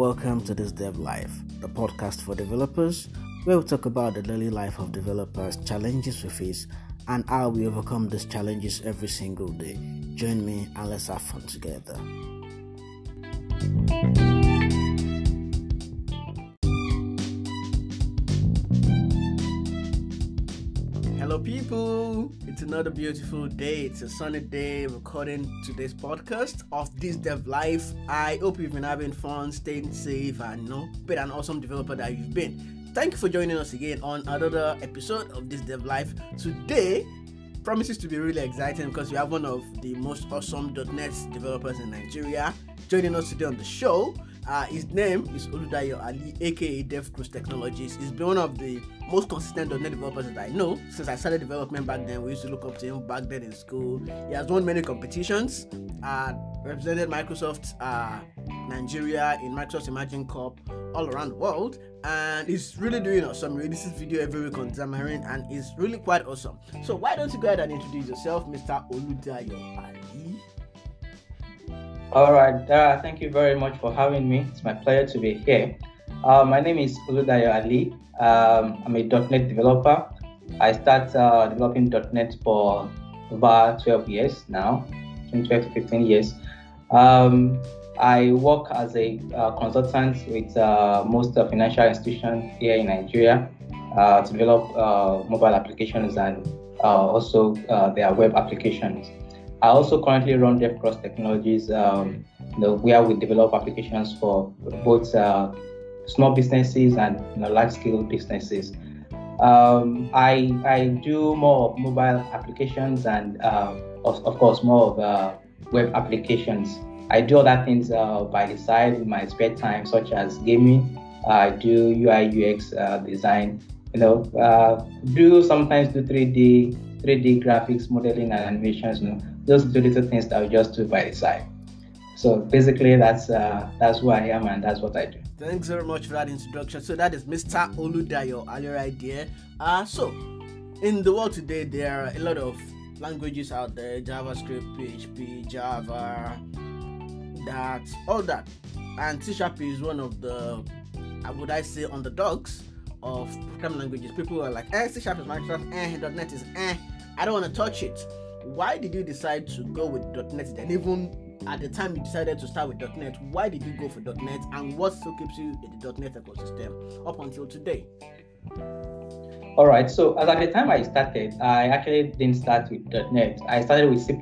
Welcome to this Dev Life, the podcast for developers, where we talk about the daily life of developers, challenges we face, and how we overcome these challenges every single day. Join me and let's have fun together. Hello, people. It's another beautiful day. It's a sunny day recording today's podcast of this dev life. I hope you've been having fun, staying safe, and you know, been an awesome developer that you've been. Thank you for joining us again on another episode of this dev life. Today promises to be really exciting because we have one of the most awesome .NET developers in Nigeria joining us today on the show. Uh, his name is Oludayo Alli, aka DevCrux Technologies. He's been one of the most consistent .NET developers that I know since I started development back then. We used to look up to him back then in school. He has won many competitions, uh, represented Microsoft uh, Nigeria in Microsoft Imagine Cup all around the world, and he's really doing awesome. He releases video every week on Xamarin, and it's really quite awesome. So why don't you go ahead and introduce yourself, Mr. Oludayo Alli? All right, uh, thank you very much for having me. It's my pleasure to be here. Uh, my name is Oludayo Alli. Um, I'm a .NET developer. I started uh, developing .NET for about 12 years now, 12 to 15 years. Um, I work as a uh, consultant with uh, most financial institutions here in Nigeria uh, to develop mobile applications and also their web applications. I also currently run DevCrux Technologies, um, you know, where we develop applications for both uh, small businesses and you know, large-scale businesses. Um, I I do more of mobile applications and uh, of, of course more of uh, web applications. I do other things uh, by the side in my spare time, such as gaming. I do UI UX uh, design. You know, uh, do sometimes do 3D 3D graphics, modeling, and animations. You know, those little things that we just do by the side. So basically, that's uh, that's who I am and that's what I do. Thanks very much for that introduction. So that is Mr. Oludayo Alli right there. Uh, so in the world today, there are a lot of languages out there: JavaScript, PHP, Java, that, all that. And C Sharp is one of the, would I say, on the dogs of programming languages. People are like, eh, C Sharp is Microsoft, eh, .NET is eh, I don't want to touch it. Why did you decide to go with .NET then? Even at the time you decided to start with .NET, why did you go for .NET, and what still keeps you in the .NET ecosystem up until today? All right. So as at the time I started, I actually didn't start with .NET. I started with C++.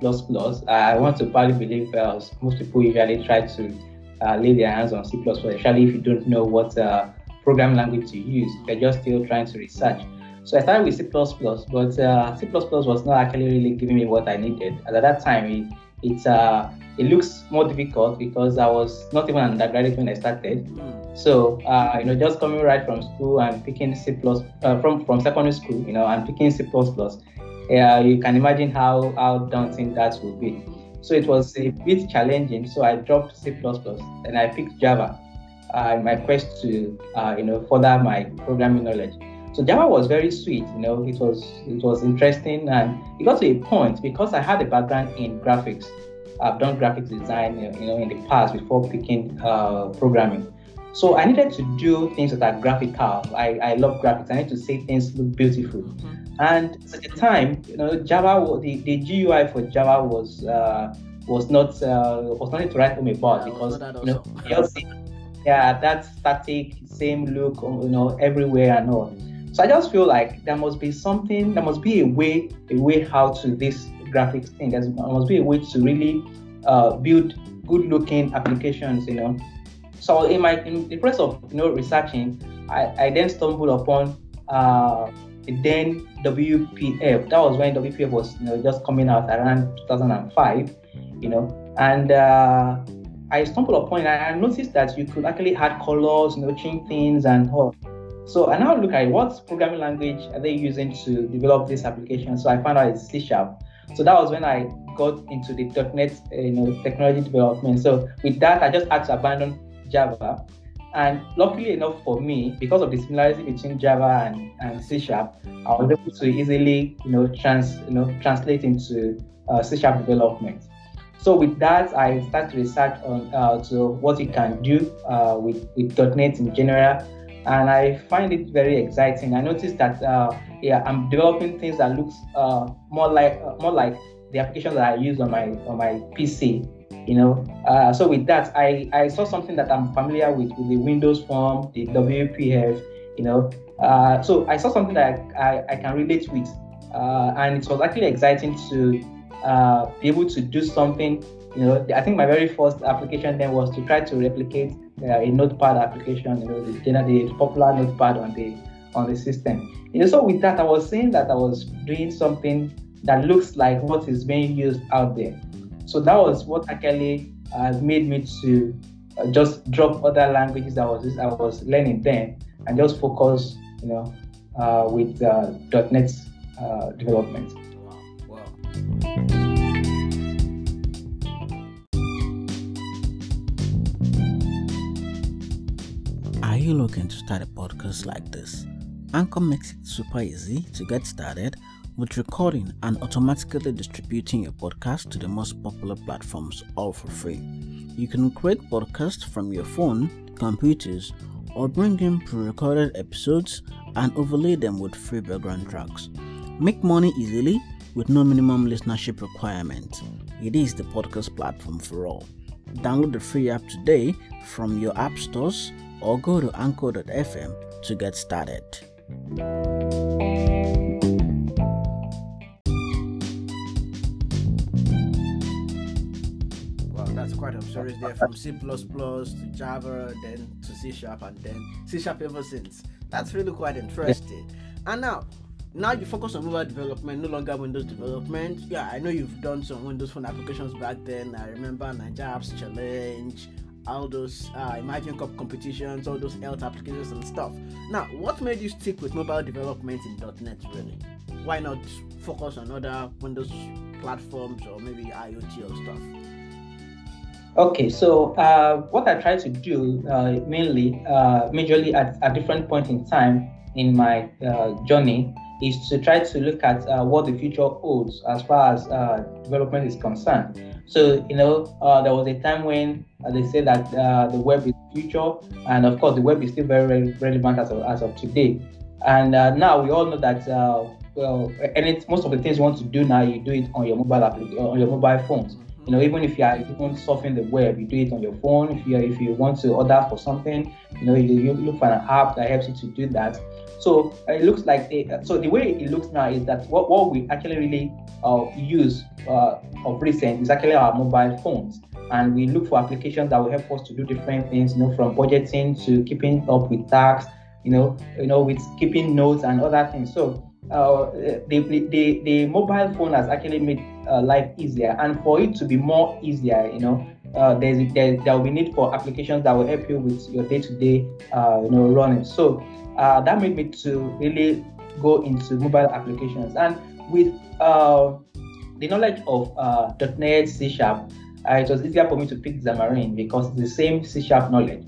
I want to probably believe uh, most people usually try to uh, lay their hands on C++, especially if you don't know what uh, programming language to use. They're just still trying to research. So I started with C++, but uh, C++ was not actually really giving me what I needed. And at that time, it it, uh, it looks more difficult because I was not even an undergraduate when I started. So uh, you know, just coming right from school and picking C++ uh, from from secondary school, you know, and picking C++, yeah, you can imagine how how daunting that would be. So it was a bit challenging. So I dropped C++ and I picked Java uh, in my quest to uh, you know further my programming knowledge. So Java was very sweet, you know, it was it was interesting and it got to a point because I had a background in graphics. I've done graphics design, you know, in the past before picking uh, programming. So I needed to do things that are graphical. I, I love graphics. I need to see things look beautiful. Mm-hmm. And at the time, you know, Java, the, the GUI for Java was uh, was not uh, was nothing to write home about yeah, because you know, yeah, that static, same look, you know, everywhere and all. So I just feel like there must be something, there must be a way, a way how to this graphics thing. There must be a way to really uh, build good-looking applications, you know. So in my in the process of you know researching, I, I then stumbled upon uh, then WPF. That was when WPF was you know just coming out around 2005, you know, and uh, I stumbled upon it and I noticed that you could actually add colors, you know, change things and all. So I now look at what programming language are they using to develop this application. So I found out it's C Sharp. So that was when I got into the .NET, you know, technology development. So with that, I just had to abandon Java. And luckily enough for me, because of the similarity between Java and, and C Sharp, I was able to easily, you know, trans, you know, translate into uh, C Sharp development. So with that, I started research on uh, to what you can do uh, with, with .NET in general, and I find it very exciting. I noticed that uh, yeah, I'm developing things that looks uh, more like uh, more like the applications that I use on my on my PC. You know, uh, so with that, I, I saw something that I'm familiar with with the Windows form, the WPF. You know, so I saw something that I, I, I can relate with, and it was actually exciting to uh, be able to do something. You know, I think my very first application then was to try to replicate uh, a Notepad application. You know, the, the popular Notepad on the on the system. Know, so with that, I was saying that I was doing something that looks like what is being used out there. So that was what actually uh, made me to uh, just drop other languages that was I was learning then and just focus, you know, uh, with uh, .NET uh, development. You looking to start a podcast like this? Anchor makes it super easy to get started with recording and automatically distributing your podcast to the most popular platforms all for free. You can create podcasts from your phone, computers, or bring in pre recorded episodes and overlay them with free background tracks. Make money easily with no minimum listenership requirement. It is the podcast platform for all. Download the free app today from your app stores or go to anchor.fm to get started. Well, that's quite a story there from C to Java, then to C Sharp, and then C Sharp ever since. That's really quite interesting. And now, now you focus on mobile development, no longer Windows development. Yeah, I know you've done some Windows Phone applications back then. I remember Naija Apps Challenge, all those uh, Imagine Cup competitions, all those health applications and stuff. Now, what made you stick with mobile development in .NET really? Why not focus on other Windows platforms or maybe IoT or stuff? Okay, so uh, what I try to do uh, mainly, uh, majorly at a different point in time in my uh, journey, is to try to look at uh, what the future holds as far as uh, development is concerned. So, you know, uh, there was a time when uh, they said that uh, the web is future, and of course, the web is still very relevant as of, as of today. And uh, now we all know that, well, any, most of the things you want to do now, you do it on your mobile application, on your mobile phones. You know, even if you are even surfing the web, you do it on your phone. If you if you want to order for something, you know, you, you look for an app that helps you to do that. So uh, it looks like a, so the way it looks now is that what, what we actually really uh, use uh, of recent is actually our mobile phones, and we look for applications that will help us to do different things, you know, from budgeting to keeping up with tax, you know, you know, with keeping notes and other things. So uh, the, the, the mobile phone has actually made uh, life easier, and for it to be more easier, you know, uh, there's there, there will be need for applications that will help you with your day-to-day, uh, you know, running. So uh, that made me to really go into mobile applications. And with uh, the knowledge of uh, .NET, C Sharp, uh, it was easier for me to pick Xamarin because it's the same C Sharp knowledge.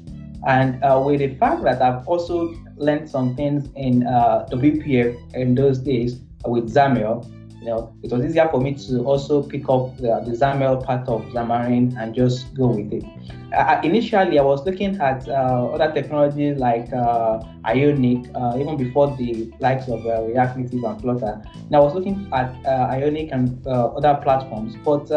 And with the fact that I've also learned some things in WPF in those days with XAML, you know, it was easier for me to also pick up the, the XAML part of Xamarin and just go with it. Uh, initially, I was looking at uh, other technologies like uh, Ionic, uh, even before the likes of uh, React Native and Flutter. And I was looking at uh, Ionic and other platforms, but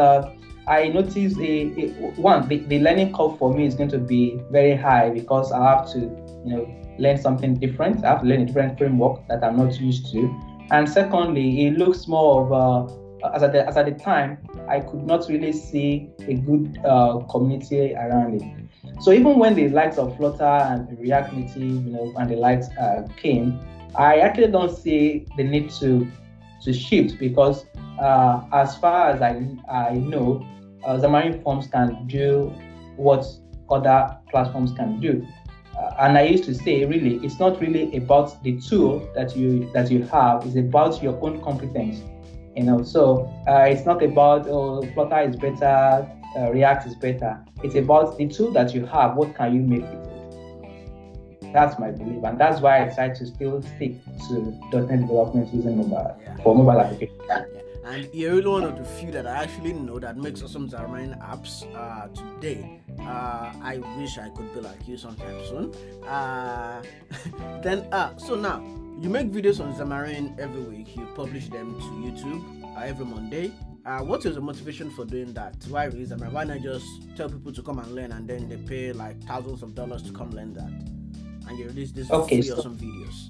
I noticed a one the, the learning curve for me is going to be very high because I have to, you know, learn something different. I have to learn a different framework that I'm not used to and secondly, it looks more of a, as, at the, as at the time, I could not really see a good uh, community around it. So even when the likes of Flutter and React Native, you know, and the likes uh, came, I actually don't see the need to to shift because uh, as far as I I know, uh, Xamarin Forms can do what other platforms can do and I used to say, really, it's not really about the tool that you that you have; it's about your own competence. You know, so uh, it's not about oh, Flutter is better, uh, React is better. It's about the tool that you have. What can you make with it? That's my belief, and that's why I decided to still stick to .NET development using mobile yeah. for mobile applications. Yeah. And you're really one of the few that I actually know that makes awesome Xamarin apps uh, today. Uh, I wish I could be like you sometime soon. Uh, then, uh, so now you make videos on Xamarin every week. You publish them to YouTube uh, every Monday. Uh, what is the motivation for doing that? Why is Xamarin? Why not just tell people to come and learn and then they pay like thousands of dollars to come learn that? And you release these okay, free so- awesome videos.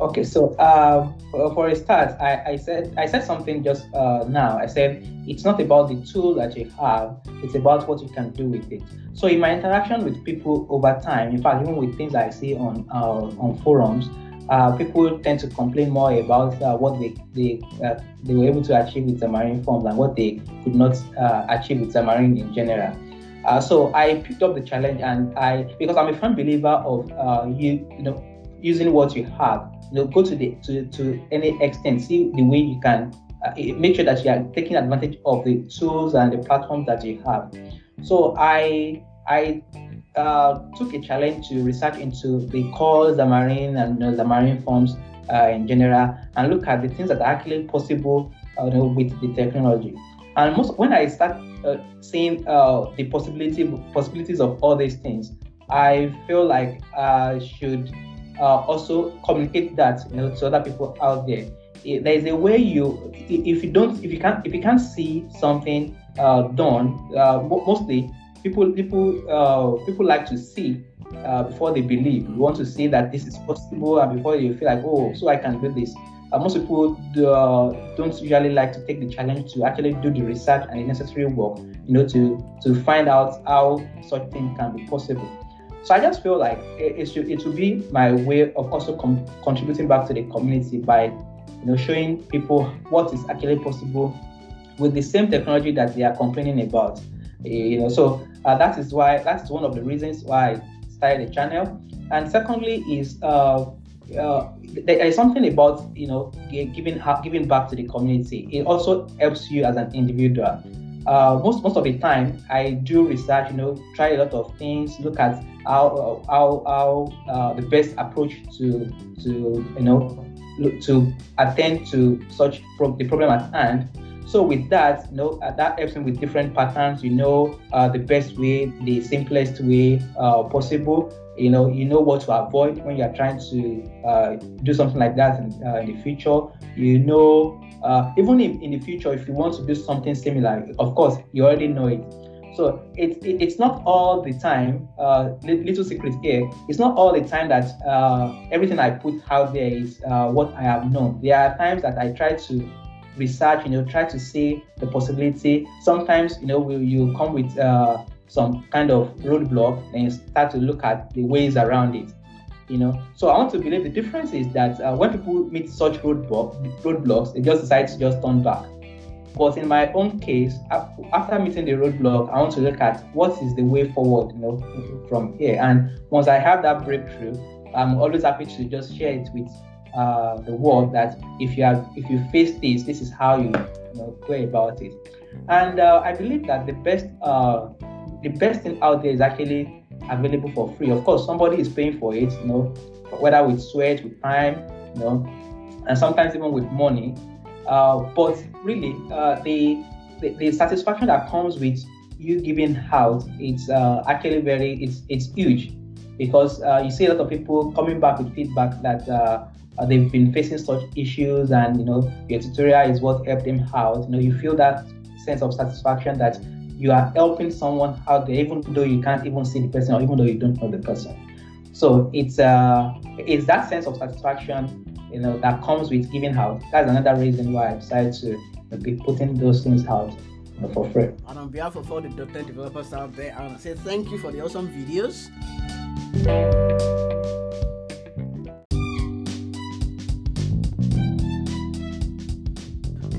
Okay, so um, for a start, I, I said I said something just uh, now. I said it's not about the tool that you have; it's about what you can do with it. So in my interaction with people over time, in fact, even with things I see on uh, on forums, uh, people tend to complain more about uh, what they they uh, they were able to achieve with Xamarin Forms and what they could not achieve with Xamarin in general. so I picked up the challenge, and I because I'm a firm believer of you you know using what you have you know, go to the to, to any extent, see the way you can uh, make sure that you are taking advantage of the tools and the platforms that you have. So I I uh, took a challenge to research into the core Xamarin and you know, Xamarin forms uh, in general and look at the things that are actually possible uh, you know, with the technology. And most when I start uh, seeing uh, the possibility possibilities of all these things, I feel like I should uh, also communicate that you know to other people out there. There is a way you, if you don't, if you can't, if you can't see something uh, done, uh, mostly people, people, uh, people like to see uh, before they believe. You want to see that this is possible, and before you feel like, oh, so I can do this. Uh, most people don't usually like to take the challenge to actually do the research and the necessary work, you know, to to find out how such thing can be possible. So I just feel like it, it should it will be my way of also com- contributing back to the community by you know showing people what is actually possible with the same technology that they are complaining about. You know, so uh, that is why that's one of the reasons why I started the channel. And secondly is uh, uh, there is something about you know giving giving back to the community. It also helps you as an individual uh, most most of the time I do research, you know, try a lot of things, look at how how how uh, the best approach to to you know to attend to such pro- the problem at hand. So with that, you know, uh, that helps me with different patterns. You know, uh, the best way, the simplest way uh, possible. You know, you know what to avoid when you are trying to uh, do something like that in, uh, in the future. You know uh, even if in the future, if you want to do something similar, of course, you already know it. So it, it it's not all the time. Uh, little secret here. It's not all the time that uh, everything I put out there is uh, what I have known. There are times that I try to research. You know, try to see the possibility. Sometimes you know, you come with uh, some kind of roadblock and start to look at the ways around it you know. So I want to believe the difference is that uh, when people meet such roadblock, roadblocks, they just decide to just turn back. But in my own case, after meeting the roadblock, I want to look at what is the way forward, you know, from here. And once I have that breakthrough, I'm always happy to just share it with uh, the world that if you have, if you face this, this is how you, you know, go about it. And uh, I believe that the best, uh, the best thing out there is actually available for free. Of course, somebody is paying for it, you know, whether with sweat, with time, you know, and sometimes even with money. Uh, but really, uh, the, the, the satisfaction that comes with you giving out, it's uh, actually very, it's it's huge, because uh, you see a lot of people coming back with feedback that they've been facing such issues, and you know, your tutorial is what helped them out. You know, you feel that sense of satisfaction that you are helping someone out there, even though you can't even see the person or even though you don't know the person. So it's uh it's that sense of satisfaction, you know, that comes with giving out. That's another reason why I decided to be putting those things out for free. And on behalf of all the .NET developers out there, I want to say thank you for the awesome videos.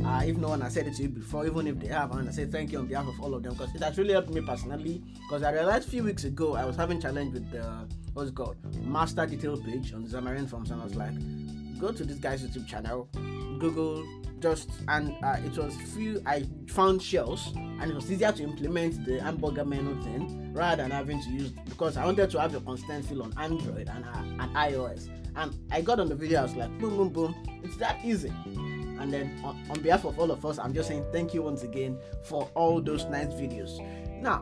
Uh, if no one has said it to you before, even if they have, I want to say thank you on behalf of all of them because it has really helped me personally. Because I realized a few weeks ago I was having challenge with the what's called master detail page on Xamarin Forms, and I was like, go to this guy's YouTube channel, Google just and uh, it was few I found shells and it was easier to implement the hamburger menu thing rather than having to use because I wanted to have a constant feel on Android and uh, and iOS and I got on the video I was like boom boom boom it's that easy And then on, on behalf of all of us, I'm just saying thank you once again for all those nice videos. Now,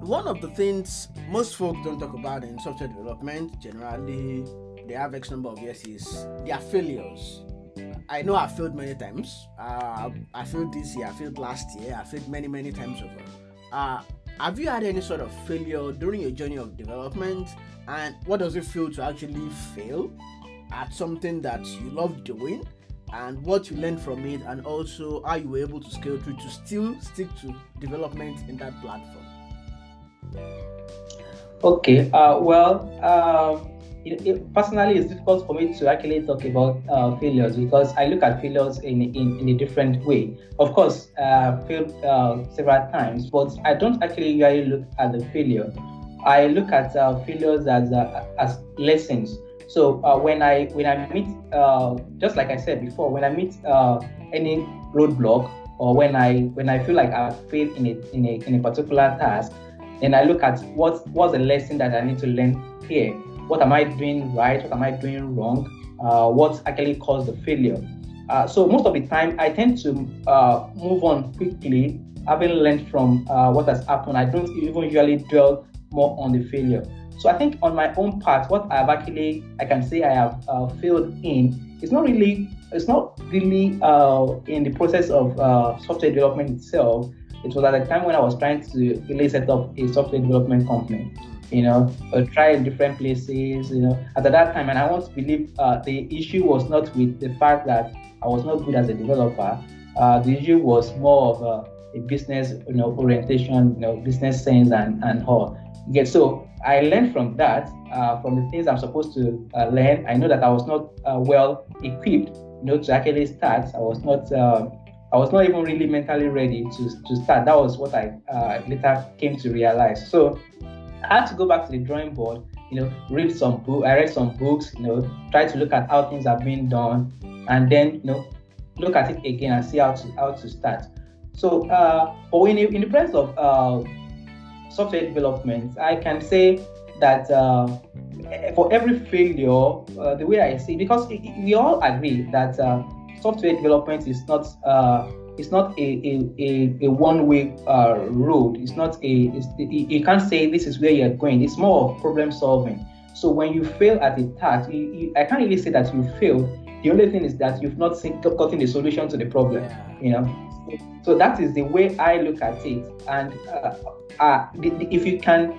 one of the things most folks don't talk about in software development generally they have x number of years is their failures. I know i failed many times. Uh, i failed this year i failed last year i failed many many times over. Uh, have you had any sort of failure during your journey of development? And what does it feel to actually fail at something that you love doing and what you learned from it and also how you were able to scale through to still stick to development in that platform? Okay. Uh, well, um, it, it, personally, it's difficult for me to actually talk about uh, failures because I look at failures in, in, in a different way. Of course, uh, failed uh, several times, but I don't actually really look at the failure. I look at uh, failures as as lessons. So when I when I meet, just like I said before, when I meet any roadblock or when I when I feel like I've failed in a, in a in a particular task, then I look at what what's the lesson that I need to learn here. What am I doing right? What am I doing wrong? Uh, what actually caused the failure? Uh, so most of the time, I tend to uh, move on quickly, having learned from uh, what has happened. I don't even usually dwell more on the failure. So I think on my own part, what I've actually I can say I have uh, failed in is not really it's not really uh, in the process of software development itself it was at the time when I was trying to really set up a software development company. You know, uh, try different places. You know, at that time, and I want to believe uh, the issue was not with the fact that I was not good as a developer. Uh, the issue was more of a, a, business, you know, orientation, you know, business sense and and all. So I learned from that, uh, from the things I'm supposed to uh, learn. I know that I was not uh, well equipped, you know, to actually start. I was not I was not even really mentally ready to, to start. That was what I uh, later came to realize. So I had to go back to the drawing board, you know, read some book. I read some books, you know, try to look at how things are being done, and then you know, look at it again and see how to how to start. So, uh, but in, in the presence of uh, software development, I can say that uh, for every failure, uh, the way I see, because we all agree that uh, software development is not uh, it's not a, a, a, a one-way uh, road. It's not a it's, you can't say this is where you're going. It's more of problem solving. So when you fail at a task, you, you, I can't really say that you failed. The only thing is that you've not seen, gotten the solution to the problem. You know, so that is the way I look at it. And uh, uh, if you can,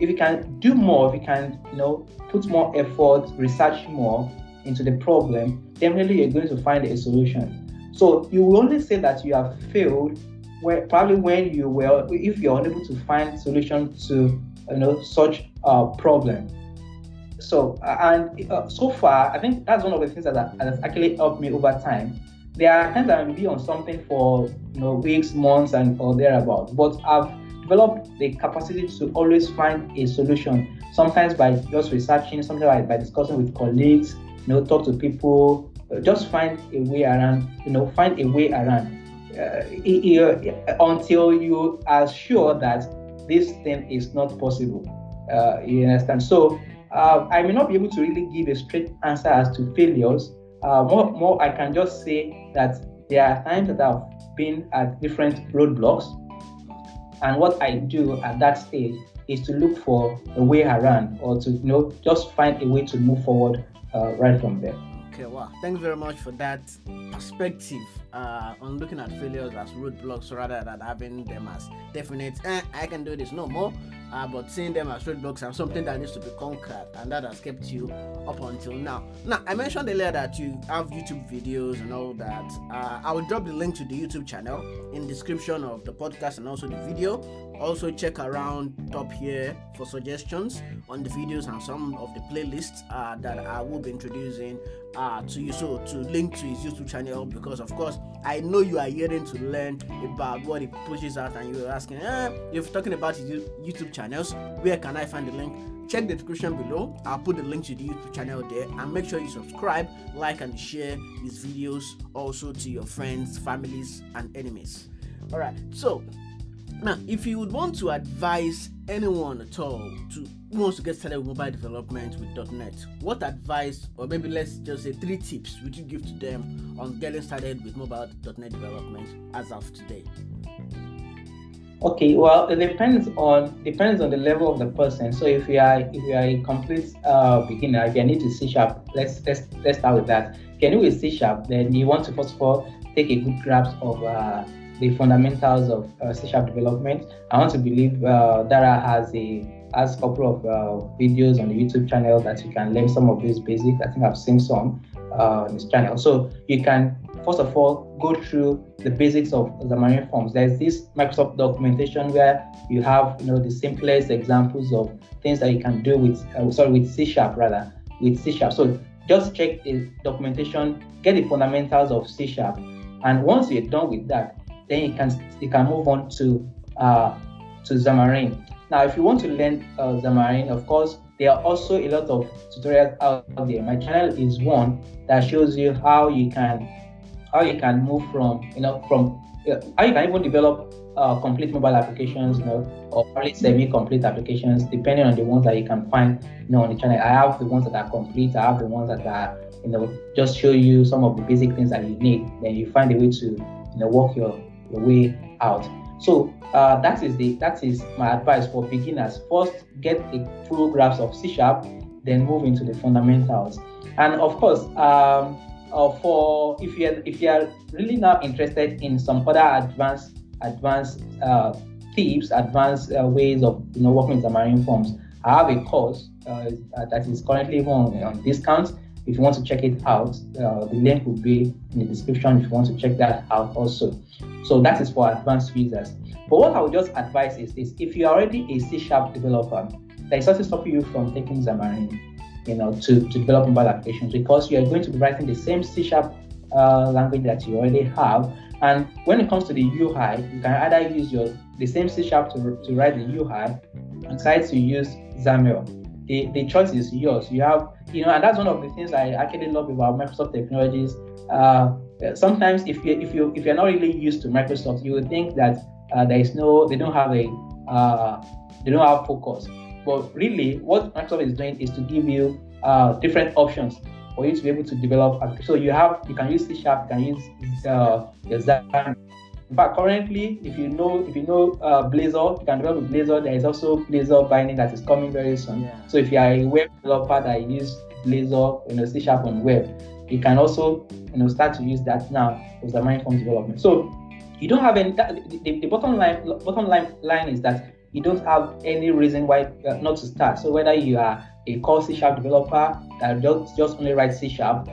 if you can do more, if you can, you know, put more effort, research more, into the problem, definitely you're going to find a solution. So you will only say that you have failed where probably when you will if you're unable to find solution to you know such a problem. So and uh, so far, I think that's one of the things that has actually helped me over time. There are times I will be on something for you know weeks, months, and or thereabout, but I've developed the capacity to always find a solution. Sometimes by just researching, sometimes by, by discussing with colleagues, you know, talk to people, just find a way around, you know, find a way around uh, until you are sure that this thing is not possible. Uh, you understand? So uh, I may not be able to really give a straight answer as to failures. Uh, more, more, I can just say that there are times that I've been at different roadblocks, and what I do at that stage is to look for a way around, or to you know just find a way to move forward uh, right from there. Okay, wow. Thanks very much for that perspective uh, on looking at failures as roadblocks rather than having them as definite, eh, I can do this no more. Uh, but seeing them as roadblocks and something that needs to be conquered, and that has kept you up until now. Now, I mentioned earlier that you have YouTube videos and all that. Uh, I will drop the link to the YouTube channel in description of the podcast and also the video. Also, check around top here for suggestions on the videos and some of the playlists uh, that I will be introducing uh, to you. So, to link to his YouTube channel because, of course, I know you are hearing to learn about what he pushes out, and you're asking, eh, you're talking about his YouTube channels. Where can I find the link? Check the description below. I'll put the link to the YouTube channel there, and make sure you subscribe, like, and share these videos also to your friends, families, and enemies. All right, so Now, if you would want to advise anyone at all to who wants to get started with mobile development with .NET, what advice, or maybe let's just say three tips, would you give to them on getting started with mobile .NET development as of today? Okay, well, it depends on depends on the level of the person. So if you are if you are a complete uh, beginner, if you need to C sharp, let's let's let's start with that. Can you're with C sharp, then you want to first of all take a good grasp of uh, the fundamentals of uh, C sharp development. I want to believe uh, Dara has a has a couple of uh, videos on the YouTube channel that you can learn some of these basics. I think I've seen some uh, on this channel. So you can first of all go through the basics of Xamarin Forms. There's this Microsoft documentation where you have you know the simplest examples of things that you can do with uh, sorry with C sharp rather with C sharp. So just check the documentation, get the fundamentals of C sharp, and once you're done with that, then you can you can move on to uh, to Xamarin. Now, if you want to learn uh, Xamarin, of course, there are also a lot of tutorials out there. My channel is one that shows you how you can how you can move from you know from uh, how you can even develop uh, complete mobile applications, you know, or probably semi-complete applications, depending on the ones that you can find, you know, on the channel. I have the ones that are complete. I have the ones that are, you know, just show you some of the basic things that you need. Then you find a way to, you know, work your, your way out. So uh, that is the that is my advice for beginners. First, get a full grasp of C sharp, then move into the fundamentals. And of course, um, uh, for if you are, if you are really now interested in some other advanced advanced uh, tips, advanced uh, ways of you know working with Xamarin Forms, I have a course uh, that is currently on, on discount. If you want to check it out, uh, the link will be in the description if you want to check that out also. So that is for advanced users. But what I would just advise is this: if you're already a C sharp developer, there is nothing stopping you from taking Xamarin you know, to, to develop mobile applications because you are going to be writing the same C sharp uh, language that you already have. And when it comes to the UI, you can either use your the same C sharp to, to write the UI and decide to use XAML. The, the choice is yours. You have, you know, and that's one of the things I actually love about Microsoft technologies. Uh, sometimes if you if you if you're not really used to Microsoft, you would think that uh, there is no, they don't have a, uh, they don't have focus. But really, what Microsoft is doing is to give you uh, different options for you to be able to develop. So you have, you can use C Sharp, you can use uh, Xamarin. In fact, currently, if you know if you know uh, Blazor, you can develop with Blazor. There is also Blazor binding that is coming very soon. Yeah. So if you are a web developer that use Blazor, you know C Sharp on web, you can also you know start to use that now with the Forms development. So you don't have any. The, the, the bottom line bottom line line is that you don't have any reason why uh, not to start. So whether you are a core C sharp developer that just, just only write C sharp,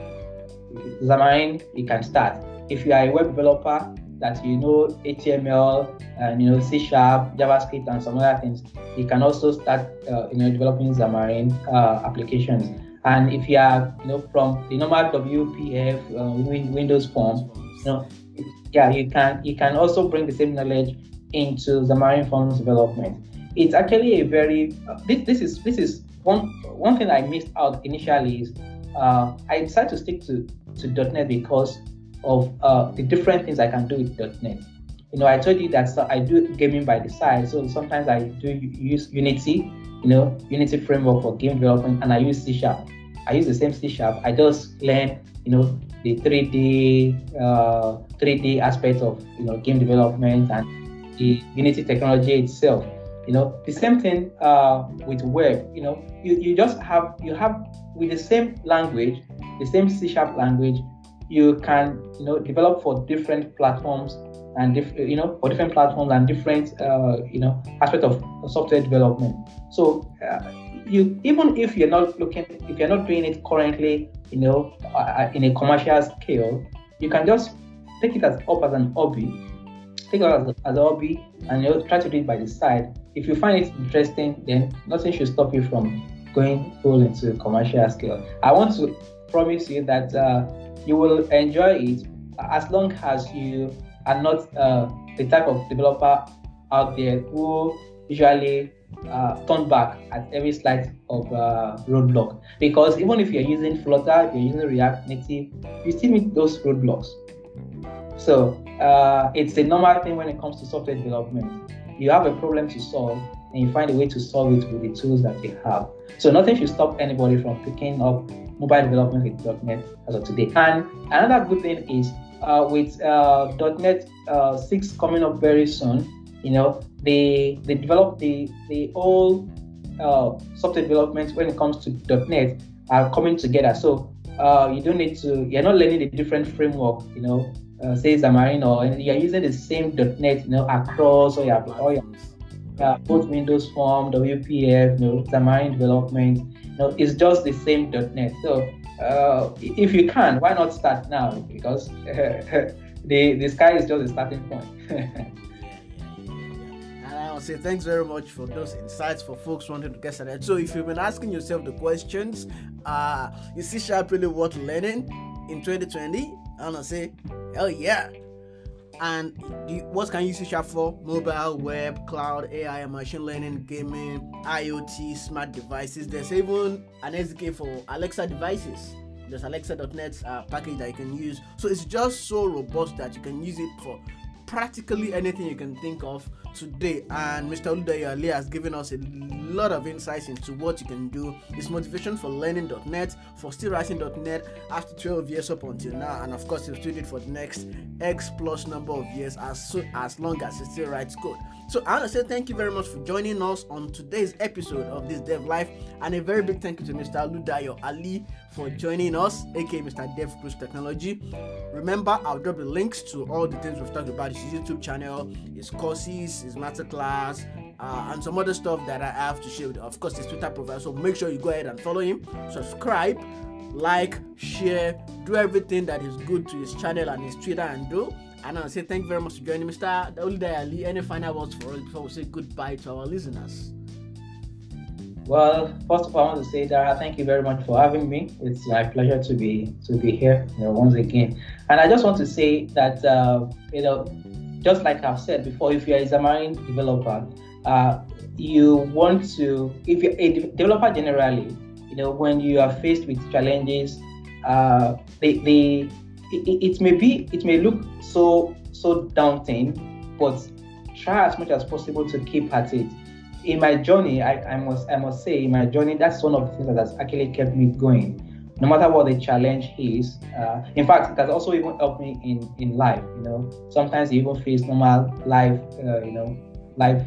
Xamarin, you can start. If you are a web developer that you know HTML and you know C sharp, JavaScript, and some other things, you can also start uh, you know developing Xamarin uh, applications. And if you are you know from the normal WPF uh, Windows form, you know, yeah, you can you can also bring the same knowledge into Xamarin Forms development. It's actually a very uh, this, this is this is one one thing I missed out initially is uh, I decided to stick to to .NET because of uh, the different things I can do with .NET. You know, I told you that I do gaming by the side, so sometimes I do use Unity, you know, Unity framework for game development, and I use C Sharp. I use the same C Sharp. I just learn, you know, the 3D uh, 3D aspects of you know game development and the Unity technology itself. You know, the same thing uh, with web. You know, you, you just have you have with the same language, the same C sharp language, you can you know develop for different platforms and diff- you know for different platforms and different uh, you know aspect of software development. So uh, you even if you're not looking if you're not doing it currently, you know, uh, in a commercial scale, you can just take it as up as an hobby take it as a, hobby and you try to do it by the side. If you find it interesting, then nothing should stop you from going full into commercial scale. I want to promise you that uh, you will enjoy it as long as you are not uh, the type of developer out there who usually uh, turn back at every slight of uh, roadblock. Because even if you're using Flutter, if you're using React Native, you still meet those roadblocks. So uh, it's a normal thing when it comes to software development. You have a problem to solve, and you find a way to solve it with the tools that you have. So nothing should stop anybody from picking up mobile development with .NET as of today. And another good thing is uh, with uh, .NET uh, 6 coming up very soon, you know, they they develop the the all uh, software development when it comes to .NET are coming together. So uh, you don't need to you're not learning a different framework, you know, uh, say Xamarin or you're using the same .NET, you know, across or your all your uh, both Windows Form, WPF, you know, Xamarin development. You know, it's just the same .NET. So uh, if you can, why not start now? Because the the sky is just the starting point. I'll say thanks very much for those insights for folks wanting to get started. So if you've been asking yourself the questions, uh, is C sharp really worth learning in 2020? I'm gonna say, hell yeah. And what can you use sharp for? Mobile, web, cloud, AI, machine learning, gaming, IoT, smart devices. There's even an SDK for Alexa devices. There's Alexa.NET uh, package that you can use. So it's just so robust that you can use it for practically anything you can think of today. And Mr. Oludayo Alli has given us a lot of insights into what you can do. His motivation for learning.net, for still writing.net after 12 years up until now, and of course, he'll do it for the next X plus number of years as so, as long as he still writes code. So I want to say thank you very much for joining us on today's episode of this Dev Life, and a very big thank you to Mr. Oludayo Alli for joining us, aka Mr. DevCrux Technology. Remember, I'll drop the links to all the things we've talked about his YouTube channel, his courses, his masterclass, uh, and some other stuff that I have to share with, of course, his Twitter profile. So make sure you go ahead and follow him, subscribe, like, share, do everything that is good to his channel and his Twitter and do. And I'll say thank you very much for joining Mr. Oludayo Alli. Any final words for us before we say goodbye to our listeners? Well, first of all, I want to say, Dara, thank you very much for having me. It's my pleasure to be to be here, you know, once again. And I just want to say that, uh, you know, just like I've said before, if you're a Xamarin developer, uh, you want to, if you're a developer generally, you know, when you are faced with challenges, uh, they, they it, it may be, it may look so so daunting, but try as much as possible to keep at it in my journey, I, I must I must say, in my journey, that's one of the things that has actually kept me going. No matter what the challenge is, uh, in fact, it has also even helped me in in life. You know, sometimes you even face normal life, uh, you know, life,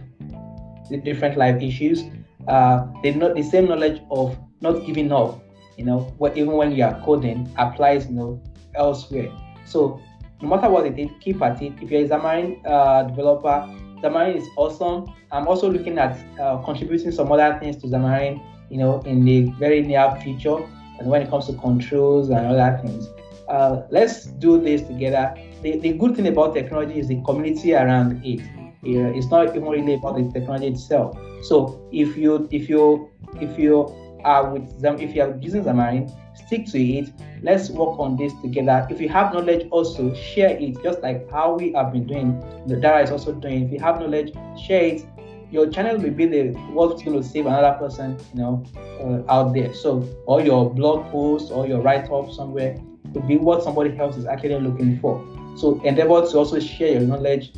different life issues. Uh, the not the same knowledge of not giving up. You know, what even when you are coding applies, you know, elsewhere. So no matter what it is, keep at it. If you're a Xamarin uh, developer, Xamarin is awesome. I'm also looking at uh, contributing some other things to Xamarin, you know, in the very near future. And when it comes to controls and other things, uh, let's do this together. The, the good thing about technology is the community around it. It's not even really about the technology itself. So if you if you if you are with them, if you are using Xamarin, stick to it. Let's work on this together. If you have knowledge, also share it, just like how we have been doing. The Dara is also doing. If you have knowledge, share it. Your channel will be the what's going to save another person, you know, uh, out there. So, or your blog post or your write up somewhere could be what somebody else is actually looking for. So, endeavor to also share your knowledge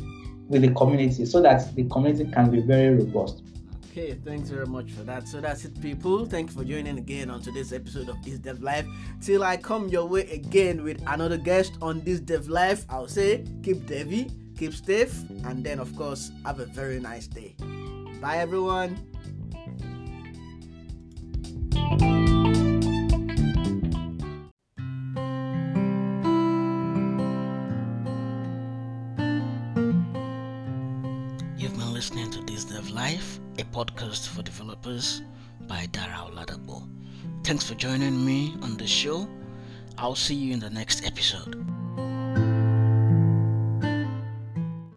with the community so that the community can be very robust. Okay, thanks very much for that. So that's it, people. Thank you for joining again on today's episode of This Dev Life. Till I come your way again with another guest on This Dev Life, I'll say keep Devi, keep safe, and then, of course, have a very nice day. Bye, everyone. You've been listening to This Dev Life a podcast for developers by Dara Oladapo. Thanks for joining me on the show. I'll see you in the next episode.